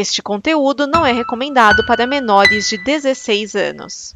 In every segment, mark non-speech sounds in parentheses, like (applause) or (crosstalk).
Este conteúdo não é recomendado para menores de 16 anos.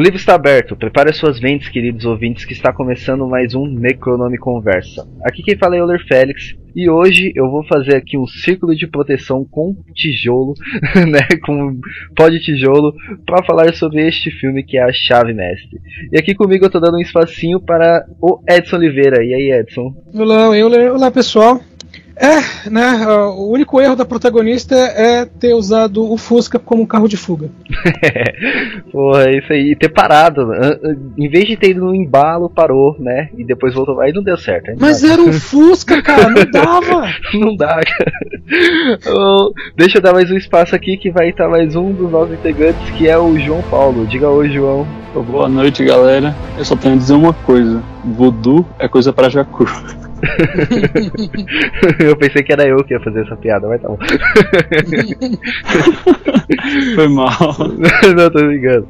O livro está aberto, prepare suas mentes, queridos ouvintes, que está começando mais um Necronome Conversa. Aqui quem fala é Euler Félix, e hoje eu vou fazer aqui um círculo de proteção com tijolo, (laughs) né, com pó de tijolo, para falar sobre este filme que é A Chave Mestre. E aqui comigo eu tô dando um espacinho para o Edson Oliveira. E aí, Edson? Olá, Euler. Olá, pessoal. É, né? O único erro da protagonista é ter usado o Fusca como um carro de fuga. (laughs) Porra, é isso aí. E ter parado. Em vez de ter ido no embalo, parou, né? E depois voltou. Aí não deu certo. Mas era um Fusca, cara. Não (laughs) dava. não dá, cara. (laughs) Deixa eu dar mais um espaço aqui que vai estar mais um dos nossos integrantes, que é o João Paulo. Diga oi, João. Boa noite, galera. Eu só tenho a dizer uma coisa: voodoo é coisa para Jacu. (laughs) eu pensei que era eu que ia fazer essa piada, mas tá bom. (laughs) Foi mal. (laughs) Não, tô brincando.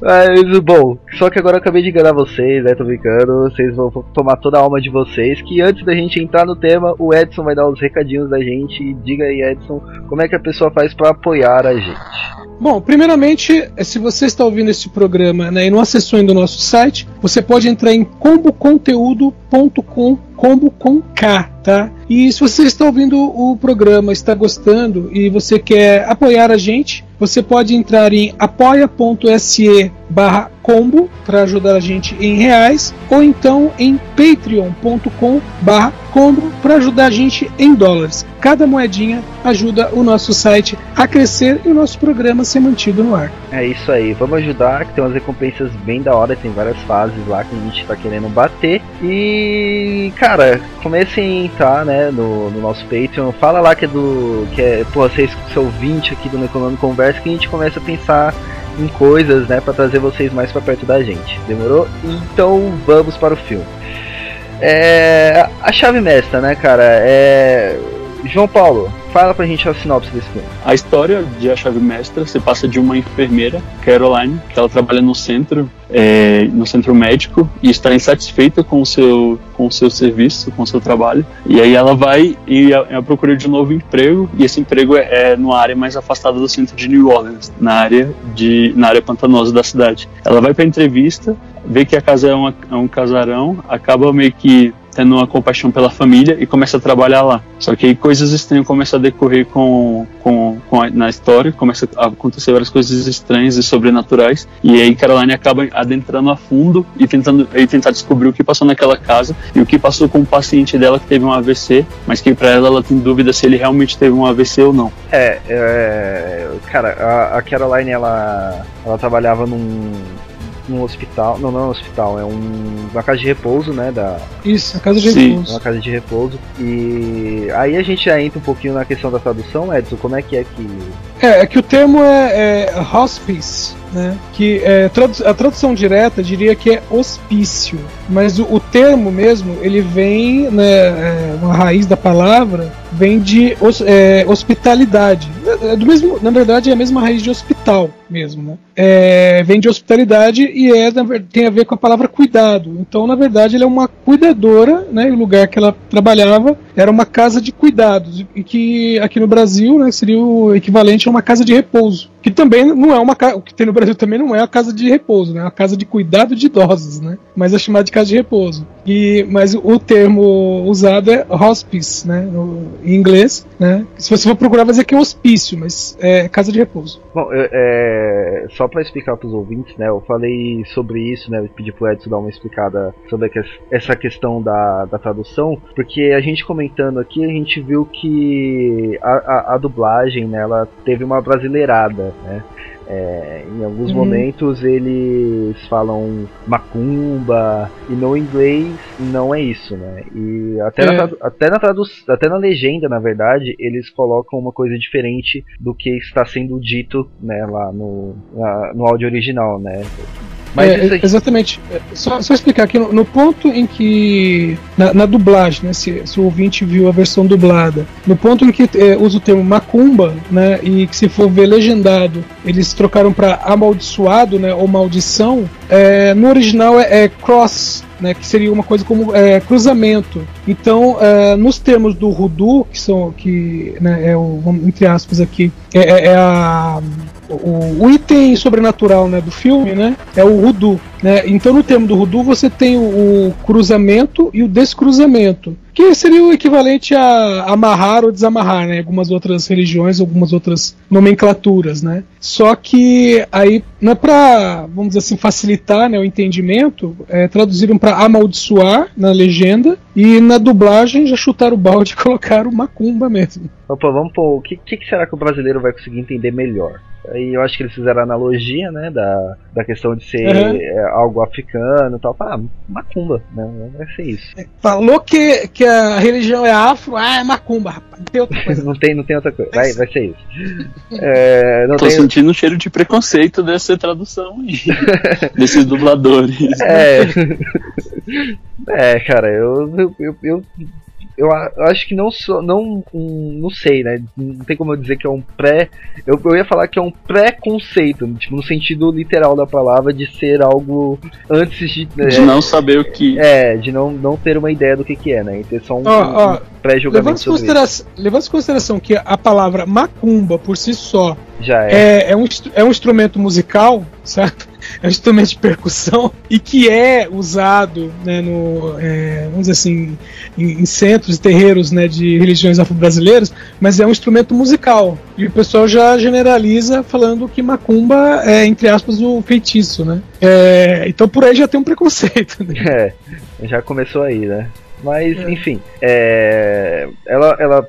Mas, bom, só que agora eu acabei de enganar vocês, né? Tô brincando. Vocês vão tomar toda a alma de vocês. Que antes da gente entrar no tema, o Edson vai dar os recadinhos da gente. Diga aí, Edson, como é que a pessoa faz para apoiar a gente? Bom, primeiramente, se você está ouvindo esse programa né, e não acessou ainda o nosso site, você pode entrar em comboconteúdo.com combo com K, tá? E se você está ouvindo o programa, está gostando e você quer apoiar a gente, você pode entrar em apoia.se barra combo para ajudar a gente em reais ou então em patreon.com barra combo para ajudar a gente em dólares. Cada moedinha ajuda o nosso site a crescer e o nosso programa ser mantido no ar. É isso aí, vamos ajudar, que tem umas recompensas bem da hora, tem várias fases lá que a gente está querendo bater. E cara, comecem entrar né, no, no, nosso Patreon, fala lá que é do. que é, pô, vocês são 20 aqui do Econômico Conversa que a gente começa a pensar em coisas, né, para trazer vocês mais para perto da gente. Demorou? Então vamos para o filme. É, a chave mestra, né, cara? É João Paulo, fala pra gente a sinopse desse filme. A história de A Chave Mestra se passa de uma enfermeira, Caroline, que ela trabalha no centro, é, no centro médico e está insatisfeita com o seu com o seu serviço, com o seu trabalho. E aí ela vai e a, procura de um novo emprego e esse emprego é, é numa área mais afastada do centro de New Orleans, na área de na área pantanosa da cidade. Ela vai para entrevista, vê que a casa é, uma, é um casarão, acaba meio que tendo uma compaixão pela família e começa a trabalhar lá. Só que aí coisas estranhas começam a decorrer com, com, com a, na história, começa a acontecer várias coisas estranhas e sobrenaturais, e aí Caroline acaba adentrando a fundo e tentando e tentar descobrir o que passou naquela casa e o que passou com o paciente dela que teve um AVC, mas que para ela ela tem dúvida se ele realmente teve um AVC ou não. É, é cara, a, a Caroline ela, ela trabalhava num num hospital. Não, não é um hospital, é um, uma casa de repouso, né? Da... Isso, a casa de Sim. repouso. Uma casa de repouso. E aí a gente já entra um pouquinho na questão da tradução, Edson, como é que é que. É, é que o termo é, é hospice né? Que é, a tradução direta diria que é hospício, mas o, o termo mesmo ele vem, né, é, uma raiz da palavra vem de é, hospitalidade. É, do mesmo, na verdade, é a mesma raiz de hospital mesmo, né? É, vem de hospitalidade e é tem a ver com a palavra cuidado. Então, na verdade, ele é uma cuidadora, né? o lugar que ela trabalhava era uma casa de cuidados e que aqui no Brasil, né, seria o equivalente a uma casa de repouso, que também não é uma o que tem no Brasil também não é a casa de repouso, né? É uma casa de cuidado de idosos, né? Mas é chamada de casa de repouso. E mas o termo usado é hospice, né? No, em inglês, né? Se você for procurar vai dizer que é hospício, mas é casa de repouso. Bom, é, só para explicar para os ouvintes, né? Eu falei sobre isso, né? Eu pedi pro Edson dar uma explicada sobre essa questão da, da tradução, porque a gente comentando aqui, a gente viu que a, a, a dublagem, né? Ela teve uma brasileirada, né? É, em alguns uhum. momentos eles falam macumba e no inglês não é isso, né? E até, é. na, até, na até na legenda, na verdade, eles colocam uma coisa diferente do que está sendo dito né, lá no, na, no áudio original, né? Mas é, Exatamente. É, só, só, explicar aqui, no, no, ponto em que. Na, na dublagem, né? Se, se, o ouvinte viu a versão dublada, no ponto em que é, usa o termo macumba, né? E que se for ver legendado, eles trocaram para amaldiçoado, né? Ou maldição, é, no original é, é cross né, que seria uma coisa como é, cruzamento. Então, é, nos termos do Rudu, que são que né, é o entre aspas aqui, é, é, é a o, o, item sobrenatural né, do filme né, é o Rudu. Né? Então, no termo do Rudu, você tem o, o, cruzamento e o descruzamento, que seria o equivalente a amarrar ou desamarrar, né? Algumas outras religiões, algumas outras nomenclaturas, né? Só que aí, não é para, vamos dizer assim, facilitar né, o entendimento, é, traduziram para amaldiçoar na legenda e na dublagem já chutaram o balde e (laughs) colocaram macumba mesmo. Opa, vamos pôr. O que, que, será que o brasileiro vai conseguir entender melhor? Aí eu acho que eles fizeram a analogia, né, da, da questão de ser uhum. algo africano e tal. Ah, macumba, né? Vai ser isso. É, falou que, que a religião é afro, ah, é macumba, rapaz. Não tem outra coisa. (laughs) não, tem, não tem outra coisa. Vai, vai ser isso. (laughs) É, não Tô tem... sentindo um cheiro de preconceito dessa tradução aí. (laughs) desses dubladores. É. é, cara, eu, eu, eu, eu eu, acho que não sou, não, um, não sei, né? Não tem como eu dizer que é um pré. Eu, eu ia falar que é um pré-conceito, tipo, no sentido literal da palavra, de ser algo antes de. De é, não saber o que. É, de não, não ter uma ideia do que, que é, né? E ter só um, oh, um pré-julgamento. Levando em consideração que a palavra macumba por si só já é. É, é, um, é um instrumento musical, certo? É um instrumento de percussão (laughs) e que é usado, né, no, é, vamos dizer assim, em, em centros e terreiros né, de religiões afro-brasileiras, mas é um instrumento musical. E o pessoal já generaliza falando que macumba é, entre aspas, o feitiço, né? É, então por aí já tem um preconceito. Né? (laughs) É, já começou aí, né? Mas, é. enfim, é, ela, ela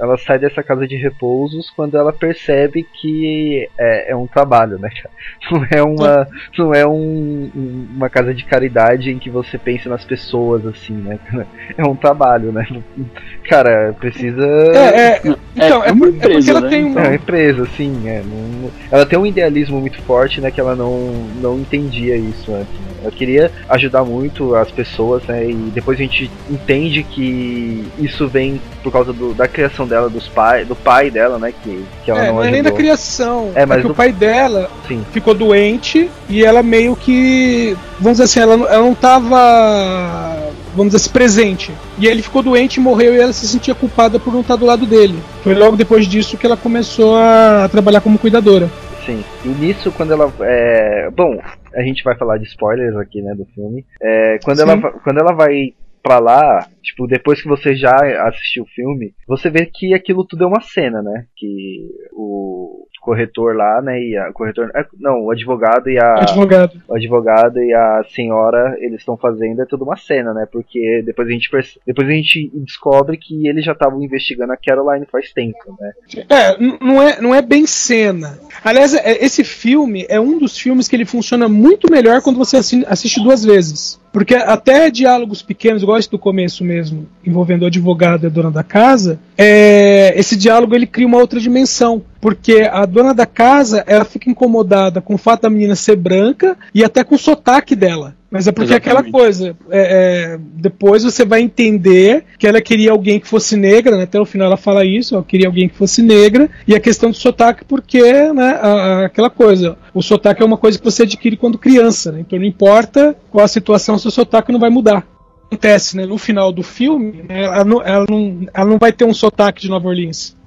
ela sai dessa casa de repousos quando ela percebe que é, é um trabalho, né? (laughs) Não é uma, não é um, uma casa de caridade em que você pensa nas pessoas assim, né? (laughs) É um trabalho, né? (laughs) Cara, precisa. É, é, então, é, é uma é empresa, ela né? tem um... É uma empresa, sim. É, não, ela tem um idealismo muito forte, né? Que ela não, não entendia isso antes. Né? Ela queria ajudar muito as pessoas, né? E depois a gente entende que isso vem por causa do, da criação dela, dos pai, do pai dela, né? Que, que ela é, não, não é nem da criação. É, mas é do... o pai dela Sim. ficou doente e ela meio que. Vamos dizer assim, ela, ela não tava. Vamos dizer assim, presente. E ele ficou doente, morreu e ela se sentia culpada por não estar do lado dele. Foi logo depois disso que ela começou a trabalhar como cuidadora. Sim. E nisso, quando ela. É... Bom, a gente vai falar de spoilers aqui, né, do filme. É, quando, ela, quando ela vai pra lá, tipo, depois que você já assistiu o filme, você vê que aquilo tudo é uma cena, né? Que o corretor lá, né, e a corretor, é, não, o advogado e a advogado. o advogado e a senhora, eles estão fazendo é toda uma cena, né? Porque depois a gente depois a gente descobre que eles já estavam investigando a Caroline faz tempo, né? É, não é, não é bem cena. Aliás, é, esse filme é um dos filmes que ele funciona muito melhor quando você assiste duas vezes. Porque até diálogos pequenos, igual esse do começo mesmo, envolvendo o advogado e a dona da casa, é, esse diálogo ele cria uma outra dimensão. Porque a dona da casa ela fica incomodada com o fato da menina ser branca e até com o sotaque dela. Mas é porque Exatamente. aquela coisa, é, é, depois você vai entender que ela queria alguém que fosse negra, né? até o final ela fala isso, ela queria alguém que fosse negra, e a questão do sotaque, porque, né, a, a, aquela coisa, o sotaque é uma coisa que você adquire quando criança, né? então não importa qual a situação, seu sotaque não vai mudar. Acontece, né, no final do filme, né, ela, não, ela, não, ela não vai ter um sotaque de Nova Orleans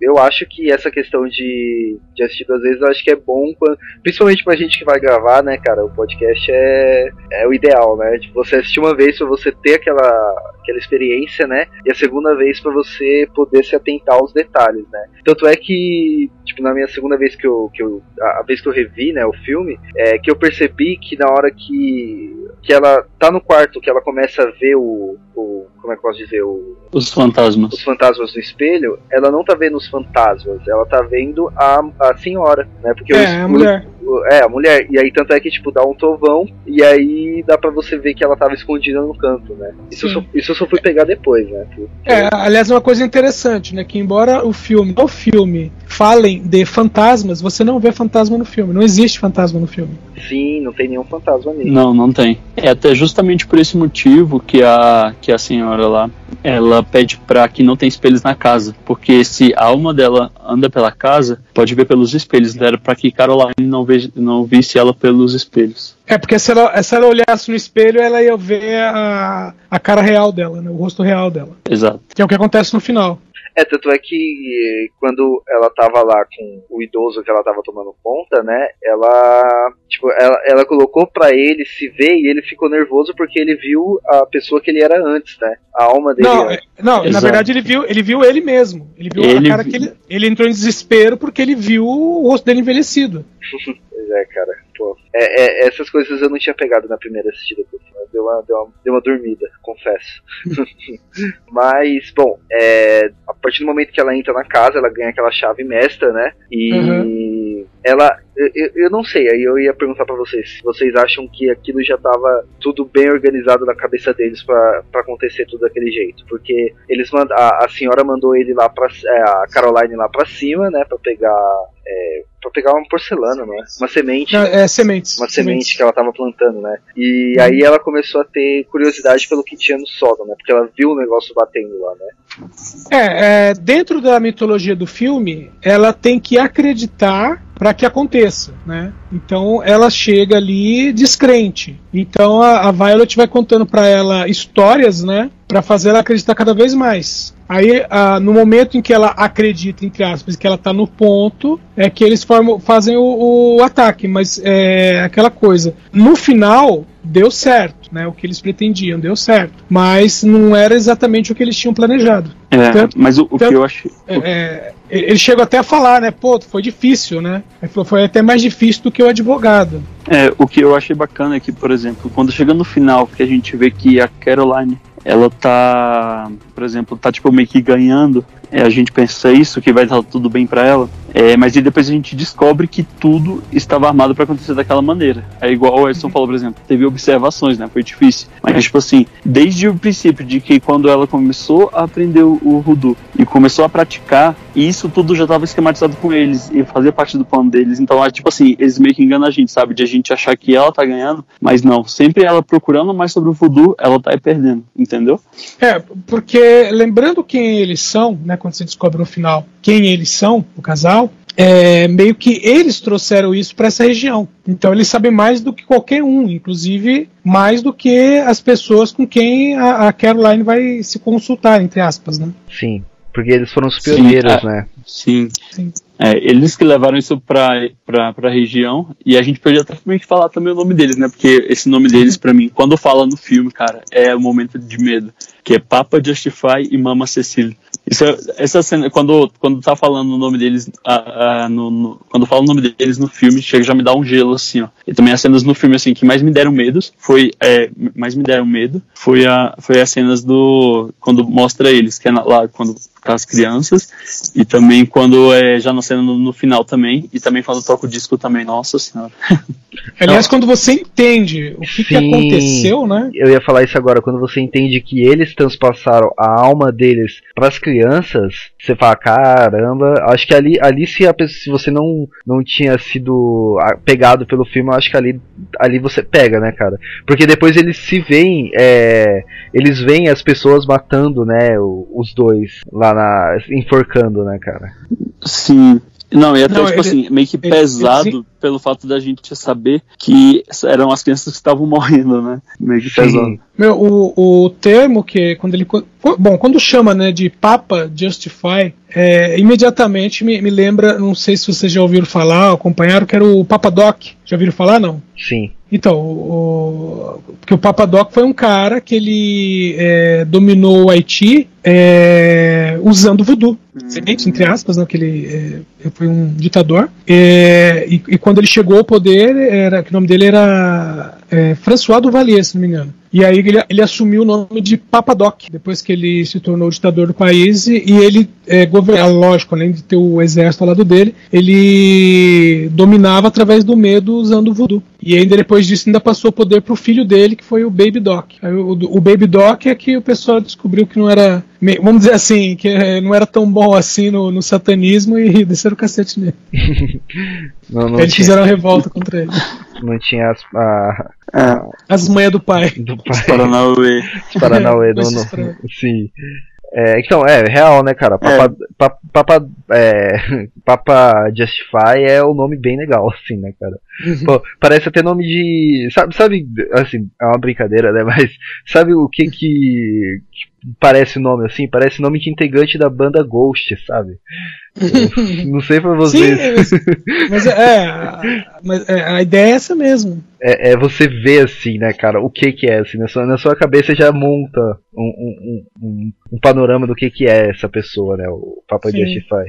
eu acho que essa questão de, de assistir duas vezes, eu acho que é bom, principalmente pra gente que vai gravar, né, cara, o podcast é, é o ideal, né, tipo, você assistir uma vez pra você ter aquela, aquela experiência, né, e a segunda vez pra você poder se atentar aos detalhes, né. Tanto é que, tipo, na minha segunda vez que eu, que eu a vez que eu revi, né, o filme, é que eu percebi que na hora que, que ela tá no quarto, que ela começa a ver o, o como é que eu posso dizer? O, Os fantasmas. os fantasmas no espelho, ela não tá vendo os fantasmas, ela tá vendo a, a senhora, né? Porque É, o- a mulher. o- é, a mulher. E aí, tanto é que, tipo, dá um trovão, e aí dá pra você ver que ela tava escondida no canto, né? Isso, eu só, isso eu só fui pegar depois, né? Que- É, aliás, uma coisa interessante, né? Que embora o filme, o filme, falem de fantasmas, você não vê fantasma no filme. Não existe fantasma no filme. Sim, não tem nenhum fantasma nele. Não, não tem. É até justamente por esse motivo que a, que a senhora lá, ela pede pra que não tem espelhos na casa. Porque se a alma dela anda pela casa, pode ver pelos espelhos. Era pra que Caroline não, veja, não visse ela pelos espelhos. É, porque se ela, se ela olhasse no espelho, ela ia ver a, a cara real dela, né? O rosto real dela. Exato. Que é o que acontece no final. É, tanto é que eh, quando ela tava lá com o idoso que ela tava tomando conta, né? Ela, tipo, ela, ela colocou pra ele se ver e ele ficou nervoso porque ele viu a pessoa que ele era antes, né? A alma dele. Não, antes. é- não na verdade ele viu, ele viu ele mesmo. Ele viu Ele a cara que ele, ele entrou em desespero porque ele viu o rosto dele envelhecido. (laughs) Pois é, cara. Pô, é, é, essas coisas eu não tinha pegado na primeira assistida do filme. Deu uma, deu, uma, deu uma dormida, confesso. (laughs) Mas, bom, é, a partir do momento que ela entra na casa, ela ganha aquela chave mestra, né? E ela. Eu, eu- não sei, aí eu ia perguntar pra vocês se vocês acham que aquilo já tava tudo bem organizado na cabeça deles pra pra acontecer tudo daquele jeito. Porque eles mand a, a senhora mandou ele lá pra. é, a Caroline lá pra cima, né? Pra pegar. É, pra pegar uma porcelana, não é? Uma semente Não, é sementes. uma sementes. semente que ela tava plantando, né? E aí ela começou a ter curiosidade pelo que tinha no solo, né? Porque ela viu o negócio batendo lá, né? É, é, dentro da mitologia do filme, ela tem que acreditar para que aconteça, né? Então ela chega ali descrente. Então a, a Violet vai contando para ela histórias, né? Para fazer ela acreditar cada vez mais. Aí, ah, no momento em que ela acredita, entre aspas, que ela tá no ponto, é que eles formam, fazem o, o ataque. Mas é aquela coisa. No final, deu certo, né? O que eles pretendiam, deu certo. Mas não era exatamente o que eles tinham planejado. É, Tanto- mas o, o que tanto- eu acho. É, é, ele chegou até a falar, né? Pô, foi difícil, né? Ele falou, foi até mais difícil do que o advogado. É, o que eu achei bacana é que, por exemplo, quando chega no final, que a gente vê que a Caroline, ela tá, por exemplo, tá tipo meio que ganhando, a gente pensa isso, que vai estar tudo bem pra ela, é, mas aí depois a gente descobre que tudo estava armado pra acontecer daquela maneira. É igual o Edson falou, por exemplo, teve observações, né, foi difícil, mas tipo assim, desde o princípio de que quando ela começou a aprender o, Voodoo e começou a praticar, isso tudo já estava esquematizado com eles e fazia parte do plano deles, então é tipo assim, eles meio que enganam a gente, sabe, de a gente achar que ela tá ganhando, mas não, sempre ela procurando mais sobre o Voodoo, ela tá aí perdendo, entendeu? É, porque lembrando quem eles são, né? Quando você descobre no final quem eles são, o casal, é, meio que eles trouxeram isso para essa região. Então eles sabem mais do que qualquer um, inclusive mais do que as pessoas com quem a, a Caroline vai se consultar, entre aspas, né? Sim. Porque eles foram os Sim, pioneiros, é. né? Sim. Sim. É, eles que levaram isso pra, pra, pra região, e a gente podia até que falar também o nome deles, né? Porque esse nome deles, pra mim, quando fala no filme, cara, é um momento de medo. Que é Papa Justify e Mama Cecília. Isso é- essa cena, quando, quando tá falando o nome deles, no, no- quando fala o nome deles no filme, chega já me dá um gelo, assim, ó. E também as cenas no filme, assim, que mais me deram medos, foi, é, mais me deram medo, foi, a, foi as cenas do, quando mostra eles, que é na- lá, quando com as crianças, e também quando é já na cena no, no final também, e também quando toca o disco também, nossa senhora. (laughs) Aliás, quando você entende o que, que Sim. aconteceu, né? Eu ia falar isso agora, quando você entende que eles transpassaram a alma deles pras crianças, você fala, caramba, acho que ali, ali se, a pessoa, se você não, não tinha sido ah, pegado pelo filme, eu acho que ali, ali você pega, né, cara? Porque depois eles se veem, é, eles veem as pessoas matando, né, os dois lá na. enforcando, né, cara? Sim. Não, e até, Não, tipo ele- assim, meio que ele- pesado ele pelo fato da gente saber que eram as crianças que estavam (laughs) morrendo, né? Meio que pesado. Meu, o, o termo que quando ele bom quando chama né de Papa Justify é, imediatamente me, me lembra não sei se vocês já ouviram falar acompanharam que era o Papa Doc já ouviram falar não Sim. então o, porque o Papa Doc foi um cara que ele é, dominou o Haiti é, usando voodoo. Entre aspas, né, que ele é, foi um ditador. É, e, e, quando ele chegou ao poder, era, que o nome dele era é, François Duvalier, se não me engano. E aí ele, ele, assumiu o nome de Papadoc, depois que ele se tornou ditador do país, e, ele é, governava, lógico, além de ter o exército ao lado dele, ele dominava através do medo usando o voodoo. E ainda depois disso ainda passou o poder para o filho dele, que foi o Baby Doc. Aí, o, o, Baby Doc é que o pessoal descobriu que não era, vamos dizer assim, que é, (laughs) não era tão bom assim no, no satanismo e desceram o cacete nele. (laughs) não, não Eles tinha... fizeram revolta contra ele. Não tinha as, a, a, as manhas do pai. Do pai. Os Paranauê. Os Paranauê, não, não. Sim. É, então, é real, né, cara? Papa, é. Papa, Papa, é, (laughs) Papa Justify é um nome bem legal, assim, né, cara? Uhum. Pô, parece até nome de. Sabe, sabe, assim, é uma brincadeira, né? Mas sabe o que que, que parece o nome assim? Parece nome de integrante da banda Ghost, sabe? não sei pra (laughs) vocês. Sim, mas, mas é, mas é, a ideia é essa mesmo. É, é, você ver assim, né, cara, o que que é, assim, na sua, na sua cabeça já monta um, um, um, um panorama do que que é essa pessoa, né, o Papa Justify.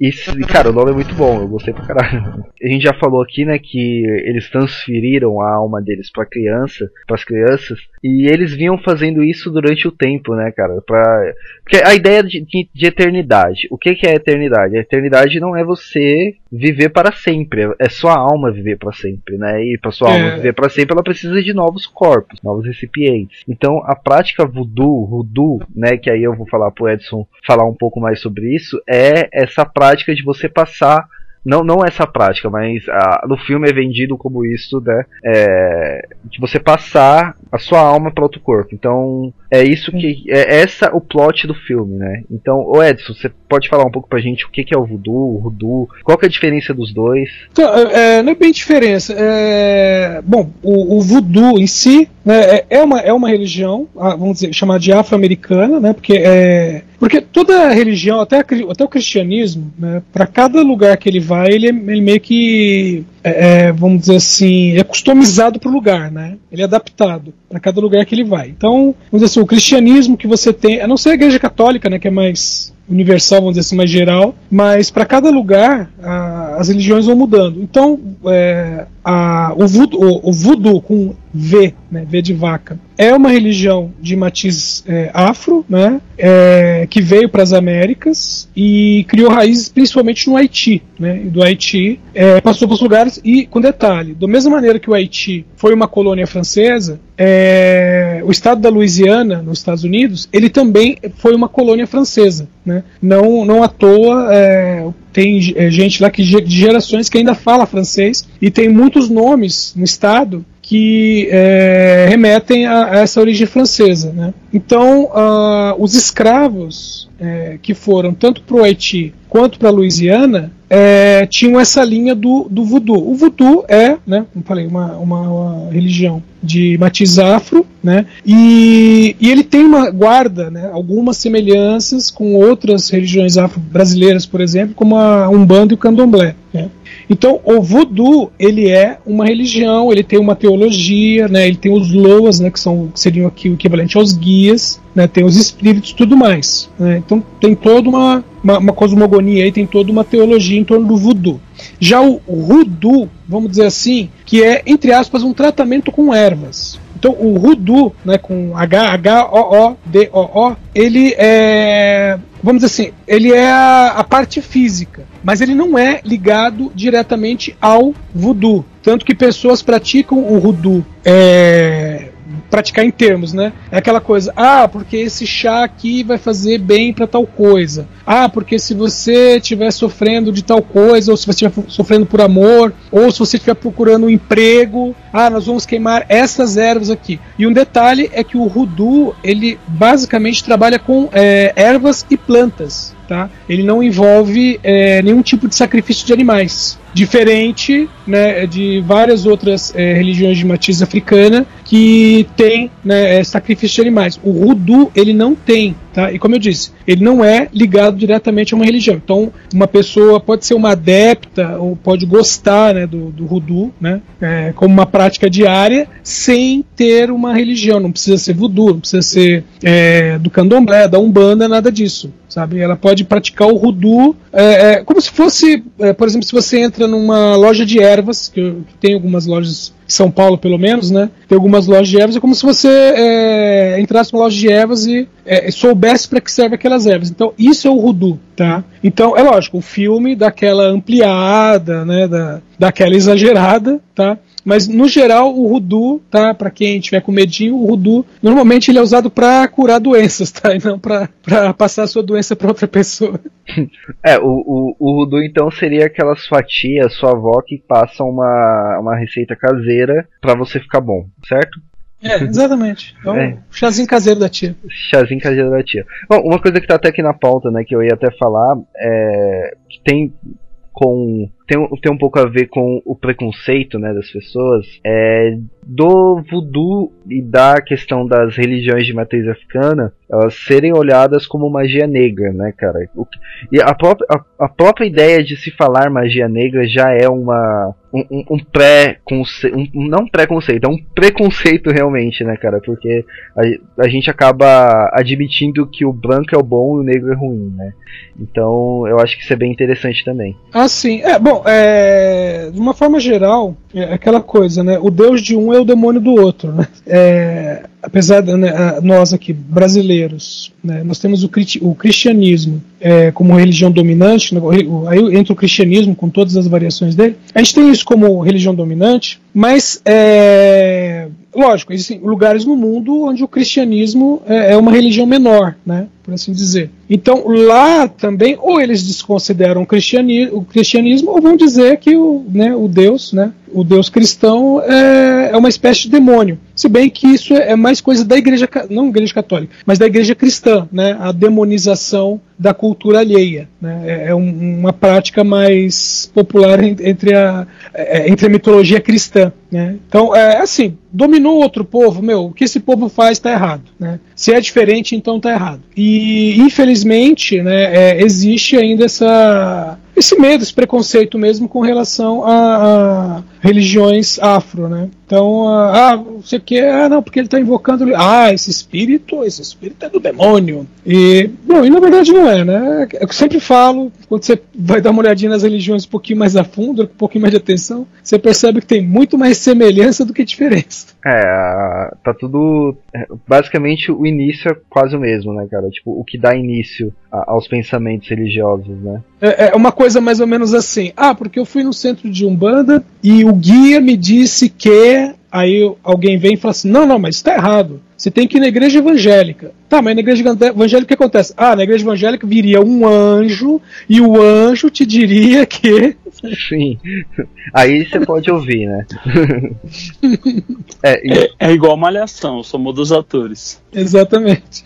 E, cara, o nome é muito bom, eu gostei pra caralho. A gente já falou aqui, né, que eles transferiram a alma deles pra criança, pras crianças, e eles vinham fazendo isso durante o tempo, né, cara? Pra... Porque a ideia de, de eternidade, o que, que é eternidade? A eternidade não é você viver para sempre, é sua alma viver para sempre, né? E para sua é. alma viver para sempre, ela precisa de novos corpos, novos recipientes. Então, a prática voodoo, voodoo, né, que aí eu vou falar pro Edson falar um pouco mais sobre isso, é essa prática de você passar não, não essa prática, mas ah, no filme é vendido como isso, né? É, de você passar a sua alma para outro corpo. Então, é isso que. É essa o plot do filme, né? Então, o Edson, você pode falar um pouco pra gente o que, que é o voodoo, o voodoo, qual que é a diferença dos dois? Então, é, é não é bem diferença. É, bom, o, o voodoo em si né, é, é, uma, é uma religião, vamos dizer, chamada de afro-americana, né? Porque é porque toda religião, até, até o cristianismo, né, para cada lugar que ele vai, ele, ele meio que, é, é vamos dizer assim, é customizado para o lugar, né? Ele é adaptado para cada lugar que ele vai. Então, vamos dizer assim, o cristianismo que você tem, a não ser a igreja católica, né, que é mais universal, vamos dizer assim, mais geral, mas para cada lugar a, as religiões vão mudando. Então, é, a, o, voodoo, o, voodoo com V, né, V de vaca, é uma religião de matiz é, afro, né, é, que veio para as Américas e criou raízes principalmente no Haiti. Né, e do Haiti é, passou para os lugares e, com detalhe, da mesma maneira que o Haiti foi uma colônia francesa, é, o estado da Louisiana, nos Estados Unidos, ele também foi uma colônia francesa. Né? Não, não à toa é, tem é, gente lá que, de gerações que ainda fala francês e tem muitos nomes no estado que é, remetem a, a, essa origem francesa. Né? Então, uh, os escravos é, que foram tanto para o Haiti quanto para a Louisiana é, tinham essa linha do, do voodoo. O voodoo é, né, como falei, uma, uma, uma religião de matiz afro, né, e, e ele tem uma guarda, né, algumas semelhanças com outras religiões afro-brasileiras, por exemplo, como a Umbanda e o Candomblé. Né. Então, o voodoo, ele é uma religião, ele tem uma teologia, né, ele tem os loas, né, que, são, que seriam aqui o equivalente aos guias, né, tem os espíritos tudo mais. Né, então, tem toda uma, uma, uma, cosmogonia aí, tem toda uma teologia em torno do voodoo. Já o, voodoo, vamos dizer assim, que é, entre aspas, um tratamento com ervas. Então o Rudu, né, com H, H, O, O, D, O, O, ele é, vamos dizer assim, ele é a, a, parte física, mas ele não é ligado diretamente ao voodoo. Tanto que pessoas praticam o voodoo é, praticar em termos, né? É aquela coisa, ah, porque esse chá aqui vai fazer bem para tal coisa. Ah, porque se você estiver sofrendo de tal coisa, ou se você estiver sofrendo por amor, ou se você estiver procurando um emprego, ah, nós vamos queimar essas ervas aqui. E um detalhe é que o Rudu, ele basicamente trabalha com é, ervas e plantas. Tá? Ele não envolve é, nenhum tipo de sacrifício de animais diferente né, de várias outras é, religiões de matiz africana que tem né, é, sacrifício de animais. O Rudu ele não tem Tá? E como eu disse, ele não é ligado diretamente a uma religião. Então, uma pessoa pode ser uma adepta ou pode gostar né, do, do voodoo né, é, como uma prática diária sem ter uma religião. Não precisa ser voodoo, não precisa ser é, do candomblé, da umbanda, nada disso sabe? Ela pode praticar o rudu é, é, como se fosse, é, por exemplo, se você entra numa loja de ervas, que, que tem algumas lojas São Paulo, pelo menos, né? Tem algumas lojas de ervas, é como se você é, entrasse numa loja de ervas e é, soubesse para que serve aquelas ervas. Então, isso é o rudu, tá? Então, é lógico, o filme daquela ampliada, né? Da, daquela exagerada, tá? Mas no geral, o Rudu, tá? Para quem tiver com medinho, o Rudu normalmente ele é usado para curar doenças, tá? E não para passar a sua doença para outra pessoa. (laughs) É, o, o, o Rudu então seria aquela sua tia, sua avó que passa uma, uma receita caseira para você ficar bom, certo? É, exatamente. Então, é. chazinho caseiro da tia. Chazinho caseiro da tia. Bom, uma coisa que tá até aqui na pauta, né, que eu ia até falar, é que tem com tem, tem um pouco a ver com o preconceito né, das pessoas é, do voodoo e da questão das religiões de matriz africana elas serem olhadas como magia negra, né, cara? O, e a própria, a, a, própria ideia de se falar magia negra já é uma um, um pré-conceito, um, não pré-conceito, é um preconceito (laughs) realmente, né, cara? Porque a, a gente acaba admitindo que o branco é o bom e o negro é ruim, né? Então eu acho que isso é bem interessante também. Ah, sim. É, bom, é, de uma forma geral, é aquela coisa, né? O Deus de um é o demônio do outro, né? É, apesar de né, nós aqui brasileiros, né, nós temos o, o cristianismo é, como religião dominante, né, aí entra o cristianismo com todas as variações dele. A gente tem isso como religião dominante, mas é, lógico, existem lugares no mundo onde o cristianismo é, é uma religião menor, né? por assim dizer. Então lá também, ou eles desconsideram o cristianismo, o cristianismo ou vão dizer que o, né, o Deus, né, o Deus cristão é, é uma espécie de demônio. Se bem que isso é mais coisa da igreja, não igreja católica, mas da igreja cristã, né, a demonização da cultura alheia. Né, é, é um, uma prática mais popular entre a, é, entre a mitologia cristã. Né. Então, é assim, dominou outro povo, meu, o que esse povo faz está errado. Né? Se é diferente, então está errado. E, infelizmente, né, é, existe ainda essa, esse medo, esse preconceito mesmo com relação a, a religiões afro, né? Então, ah, você quer, ah, não, porque ele está invocando, ah, esse espírito, esse espírito é do demônio. E, bom, e na verdade não é, né? Eu sempre falo, quando você vai dar uma olhadinha nas religiões um pouquinho mais a fundo, um pouquinho mais de atenção, você percebe que tem muito mais semelhança do que diferença. É, tá tudo. É, basicamente, o início é quase o mesmo, né, cara? Tipo, o que dá início aos pensamentos religiosos, né? É, é uma coisa mais ou menos assim. Ah, porque eu fui no centro de Umbanda e o guia me disse que. Aí alguém vem e fala assim: não, não, mas está errado. Você tem que ir na igreja evangélica. Tá, mas na igreja evangélica o que acontece? Ah, na igreja evangélica viria um anjo e o anjo te diria que. (laughs) Sim. Aí você pode ouvir, né? (laughs) é, e... é, é, igual malhação, somos dos atores. Exatamente.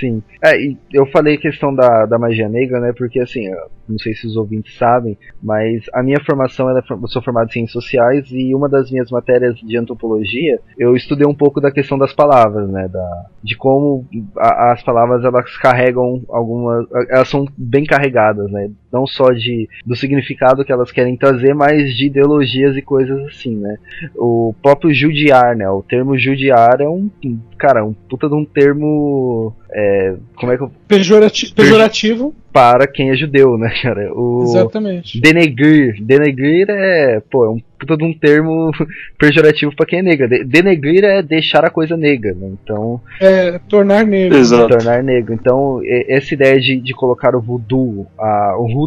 Sim. É, eu falei a questão da, da magia negra, né? Porque assim, não sei se os ouvintes sabem, mas a minha formação, ela, eu sou formado em ciências sociais e uma das minhas matérias de antropologia, eu estudei um pouco da questão das palavras, né? Da, de como a, as palavras elas carregam algumas. Elas são bem carregadas, né? Não só de, do significado que elas querem trazer, mas de ideologias e coisas assim, né? O próprio judiar, né? O termo judiar é um. Cara, um puta de um termo. É, como é que eu. Pejorati pejorativo para quem é judeu, né, cara? O Exatamente. Denegrir. Denegrir é, pô, é um puta de um termo (laughs) pejorativo para quem é negra. denegrir é deixar a coisa negra, né? Então. É, tornar negro. Exato. Tornar negro. Então, essa ideia de, de colocar o voodoo, a, o voodoo,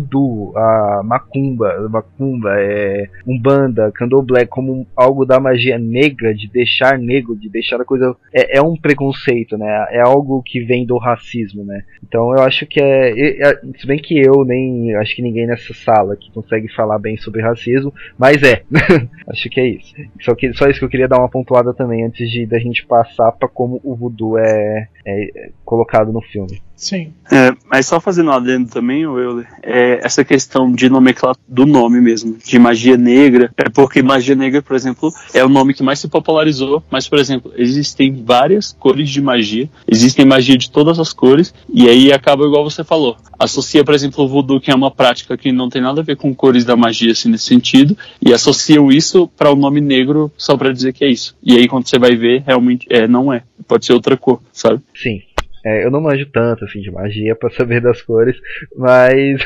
a macumba, macumba, é, umbanda, candomblé como algo da magia negra, de deixar negro, de deixar a coisa. É, é um preconceito, né? É algo que vem do racismo, né? Então, eu acho que é. é se bem que eu, nem. Acho que ninguém nessa sala que consegue falar bem sobre racismo, mas é. (laughs) Acho que é isso. Só, que, só isso que eu queria dar uma pontuada também antes de da gente passar para como o voodoo é, é, colocado no filme. Sim. É, Mas só fazendo um adendo também, Euler, é essa questão de nomenclatura do nome mesmo, de magia negra, é porque magia negra, por exemplo, é o nome que mais se popularizou, mas, por exemplo, existem várias cores de magia, existem magia de todas as cores, e aí acaba igual você falou. Associa, por exemplo, o voodoo, que é uma prática que não tem nada a ver com cores da magia, assim, nesse sentido, e associam isso para o nome negro só para dizer que é isso. E aí, quando você vai ver, realmente é, não é. Pode ser outra cor, sabe? Sim. É, eu não manjo tanto assim de magia para saber das cores, mas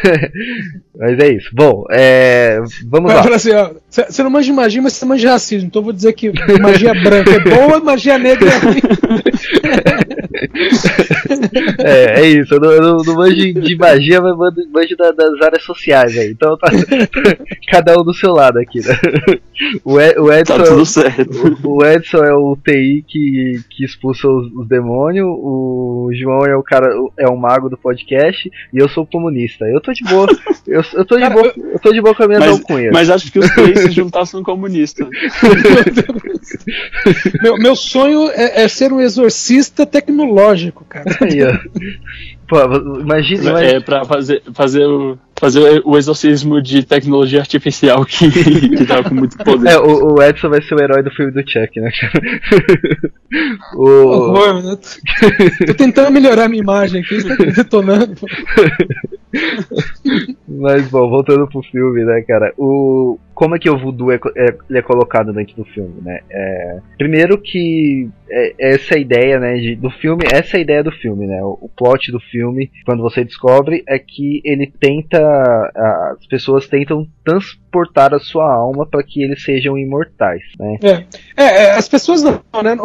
(laughs) mas é isso. Bom, é, vamos lá. Assim, você não manja de magia, mas você manja de racismo. Então eu vou dizer que magia branca é boa, magia negra é ruim. (laughs) (laughs) é, é isso. Eu não, eu não manjo de magia, mas manjo das áreas sociais aí. Então tá (laughs) cada um do seu lado aqui, né? (laughs) O, Ed, o Edson, tá tudo certo. O, o, Edson é o TI que, que expulsa os, os demônios. O João é o cara, é o mago do podcast e eu sou comunista. Eu tô de boa. Eu, eu tô de cara, boa. Eu tô de boa com a minha mas, alcunha. Mas acho que os três se juntassem no comunista. meu, meu sonho é, é, ser um exorcista tecnológico, cara. Aí, ó. (laughs) Pô, imagina, imagina. É pra fazer, fazer o fazer o exorcismo de tecnologia artificial que, (laughs) que tava com muito poder. É, o, o, Edson vai ser o herói do filme do Chuck, né? (laughs) o... Horror, né? Tô tentando melhorar a minha imagem aqui, você tá detonando. Mas bom, voltando pro filme, né, cara? O, como é que o voodoo é, é, é colocado dentro do filme, né? É, primeiro que é, essa ideia, né, de, do filme, essa é a ideia do filme, né? O, o, plot do filme, quando você descobre, é que ele tenta, as pessoas tentam transportar a sua alma para que eles sejam imortais, né? É, é, é as pessoas não, né?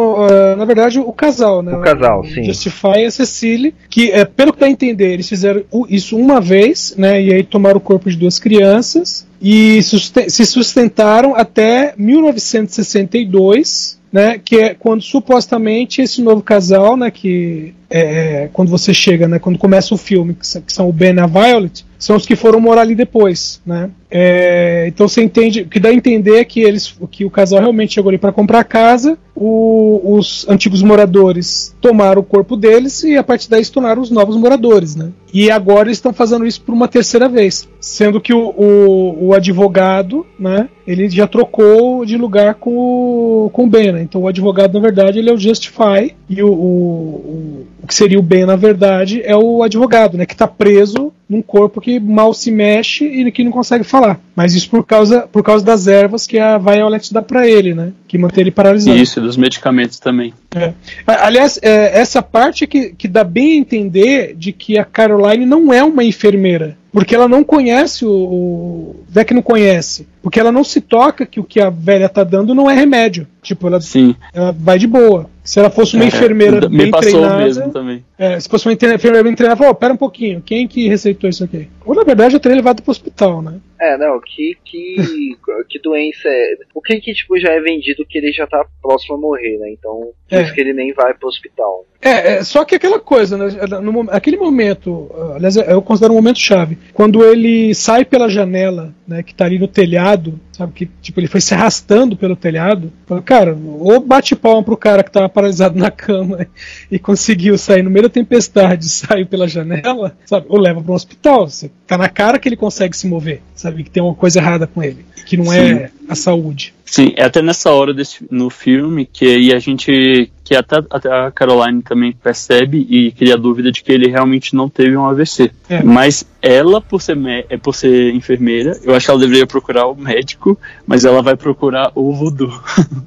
na verdade, o casal, né? O casal, sim. Justify e a Cecily, que é, pelo que dá a entender, eles fizeram isso uma vez, né? E aí tomaram o corpo de duas crianças e se sustentaram até 1962, né, que é quando supostamente esse novo casal, né, que é, quando você chega, né, quando começa o filme, que são o Ben e a Violet, são os que foram morar ali depois, né? É, então você entende, o que dá a entender é que eles, que o casal realmente chegou ali para comprar casa, o, os antigos moradores tomaram o corpo deles e a partir daí se tornaram os novos moradores, né? E agora eles estão fazendo isso por uma terceira vez, sendo que o, o, o advogado, né? Ele já trocou de lugar com o, com o Ben, né? Então o advogado na verdade ele é o Justify e o, o, o que seria o Ben na verdade é o advogado, né? Que está preso num corpo que mal se mexe e que não consegue falar. Mas isso por causa, por causa das ervas que a Violet dá para ele, né? Que mantém ele paralisado. Isso, e dos medicamentos também. É. Aliás, é, essa parte que, que dá bem a entender de que a Caroline não é uma enfermeira. Porque ela não conhece o. o é que não conhece. Porque ela não se toca que o que a velha tá dando não é remédio. Tipo, ela, Sim. ela vai de boa. Se ela fosse uma é, enfermeira bem treinada. Mesmo também. É, se fosse uma enfermeira bem treinada, falou, oh, pera um pouquinho, quem que receitou isso aqui? Ou na verdade eu teria levado pro hospital, né? É, não, que, que, que doença é. O que que tipo, já é vendido que ele já tá próximo a morrer, né? Então, é. isso que ele nem vai pro hospital. É, é, só que aquela coisa, né? No, aquele momento, aliás, eu considero um momento chave. Quando ele sai pela janela, né, que tá ali no telhado, sabe? Que tipo, ele foi se arrastando pelo telhado. Fala, cara, ou bate palma pro cara que tava paralisado na cama e conseguiu sair no meio da tempestade, (laughs) saiu pela janela, sabe? Ou leva para um hospital. Você tá na cara que ele consegue se mover, sabe? Que tem uma coisa errada com ele, que não é Sim. é a saúde. Sim, é até nessa hora desse, no filme que aí a gente que até, até, a Caroline também percebe e cria a dúvida de que ele realmente não teve um AVC. É. Mas ela, por ser, é, por ser enfermeira, eu acho que ela deveria procurar o médico, mas ela vai procurar o voodoo.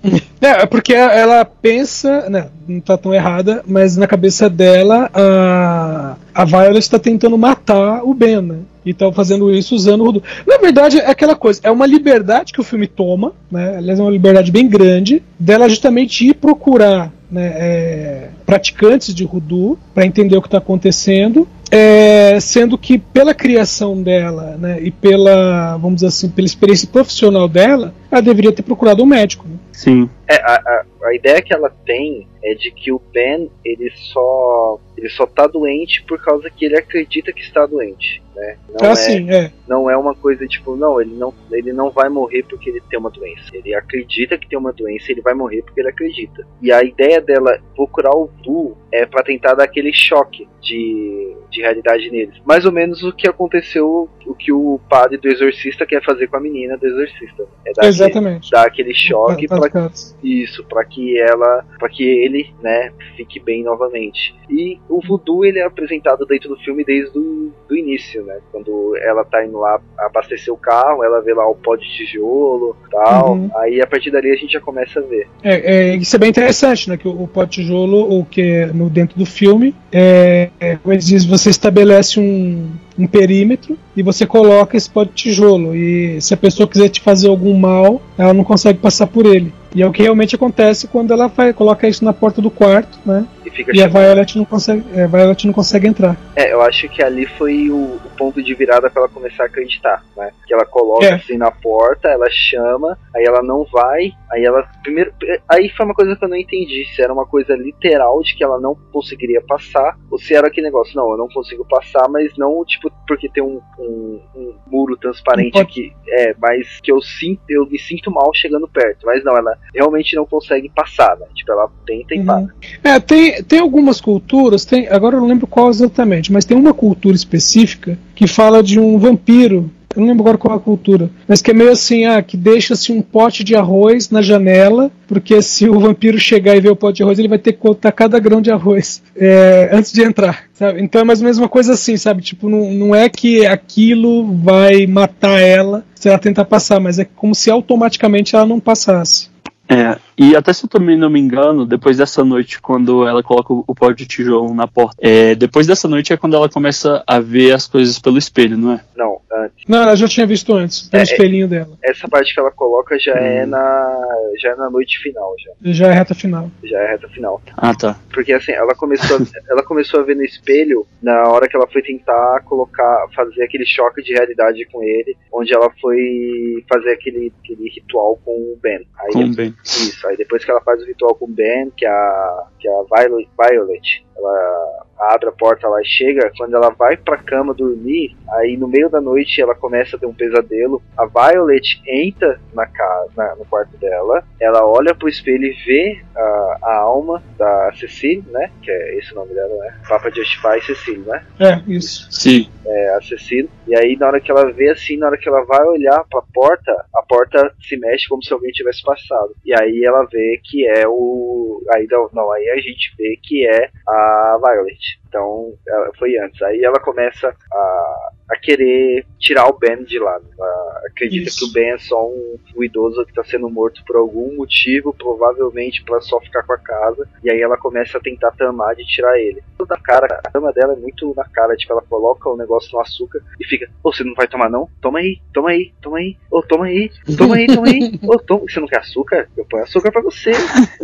(laughs) É, é, porque ela pensa, né, não tá tão errada, mas na cabeça dela a, a Violet está tentando matar o Ben, né? E estão fazendo isso usando o. Na verdade, é aquela coisa, é uma liberdade que o filme toma, né? Aliás, é uma liberdade bem grande, dela justamente ir procurar né, é, praticantes de Rudu para entender o que está acontecendo, é, sendo que pela criação dela né, e pela, vamos dizer assim, pela experiência profissional dela, ela deveria ter procurado um médico. Né? Sim. É, a, a, a, ideia que ela tem é de que o Ben ele só ele só tá doente por causa que ele acredita que está doente, né? Não ah, é, sim, é. Não é uma coisa tipo, não, ele não ele não vai morrer porque ele tem uma doença. Ele acredita que tem uma doença, ele vai morrer porque ele acredita. E a ideia dela procurar o Du é para tentar dar aquele choque de de realidade neles. Mais ou menos o que aconteceu, o que o padre do exorcista quer fazer com a menina do exorcista. É dar Exatamente. Aquele, dar aquele choque para isso, para que ela, para que ele, né, fique bem novamente. E o voodoo ele é apresentado dentro do filme desde o do início, né? Quando ela tá indo lá abastecer o carro, ela vê lá o pó de tijolo, tal. Uhum. Aí a partir dali a gente já começa a ver. É, é, isso é bem interessante, né? Que o, o pó de tijolo, o que é no dentro do filme, é, é, como eles dizem, você estabelece um, um perímetro e você coloca esse pó de tijolo. E se a pessoa quiser te fazer algum mal, ela não consegue passar por ele. E é o que realmente acontece quando ela vai, coloca isso na porta do quarto, né? E E a Violet não consegue, é, a Violet não consegue entrar. É, eu acho que ali foi o, o ponto de virada pra ela começar a acreditar, né? Que ela coloca É. assim na porta, ela chama, aí ela não vai, aí ela primeiro, aí foi uma coisa que eu não entendi, se era uma coisa literal de que ela não conseguiria passar, ou se era aquele negócio, não, eu não consigo passar, mas não tipo porque tem um, um- um muro transparente Um aqui, é, mas que eu sinto, eu me sinto mal chegando perto, mas não, ela realmente não consegue passar, né? Tipo, ela tenta e Uhum. para. É, tem, tem algumas culturas, tem, agora eu não lembro qual exatamente, mas tem uma cultura específica que fala de um vampiro. Eu não lembro agora qual é a cultura, mas que é meio assim, ah, que deixa-se um pote de arroz na janela, porque se o vampiro chegar e ver o pote de arroz, ele vai ter que contar cada grão de arroz é, antes de entrar, sabe? Então é mais ou menos uma coisa assim, sabe? Tipo, não, não é que aquilo vai matar ela se ela tentar passar, mas é como se automaticamente ela não passasse. É, e até se eu também não me engano, depois dessa noite, quando ela coloca o o pó de tijolo na porta, é, depois dessa noite é quando ela começa a ver as coisas pelo espelho, não é? Não, antes. Não, ela já tinha visto antes, pelo É, espelhinho dela. Essa parte que ela coloca já é Hum. na já é na noite final, já. Já é reta final. Já é reta final. Ah, tá. Porque assim, ela começou, a, (laughs) ela começou a ver no espelho na hora que ela foi tentar colocar, fazer aquele choque de realidade com ele, onde ela foi fazer aquele, aquele ritual com o Ben. Aí Com bem. Isso, aí depois que ela faz o ritual com o Ben, que a, que a Violet, Violet ela abre a porta lá e chega, quando ela vai pra cama dormir, aí no meio da noite ela começa a ter um pesadelo, a Violet entra na casa, na- no quarto dela, ela olha pro espelho e vê a, a alma da Cecily, né, que é esse o nome dela, né, Papa Justify Cecily, né, É, isso. Sim. é a Cecily, e aí na hora que ela vê assim, na hora que ela vai olhar pra porta, a porta se mexe como se alguém tivesse passado. E aí ela vê que é o. Aí não, não, aí a gente vê que é a Violet. Então ela- foi antes. Aí ela começa a, a querer tirar o Ben de lá. Ela acredita Isso. que o Ben é só um, um idoso que está sendo morto por algum motivo, provavelmente para só ficar com a casa. E aí ela começa a tentar tramar de tirar ele. Da cara, a cama dela é muito na cara, tipo, ela coloca o negócio no açúcar e fica, ô, você não vai tomar não? Toma aí, toma aí, toma aí, ô, toma aí, toma aí, toma aí, ô, toma, você não quer açúcar? Eu ponho açúcar pra você,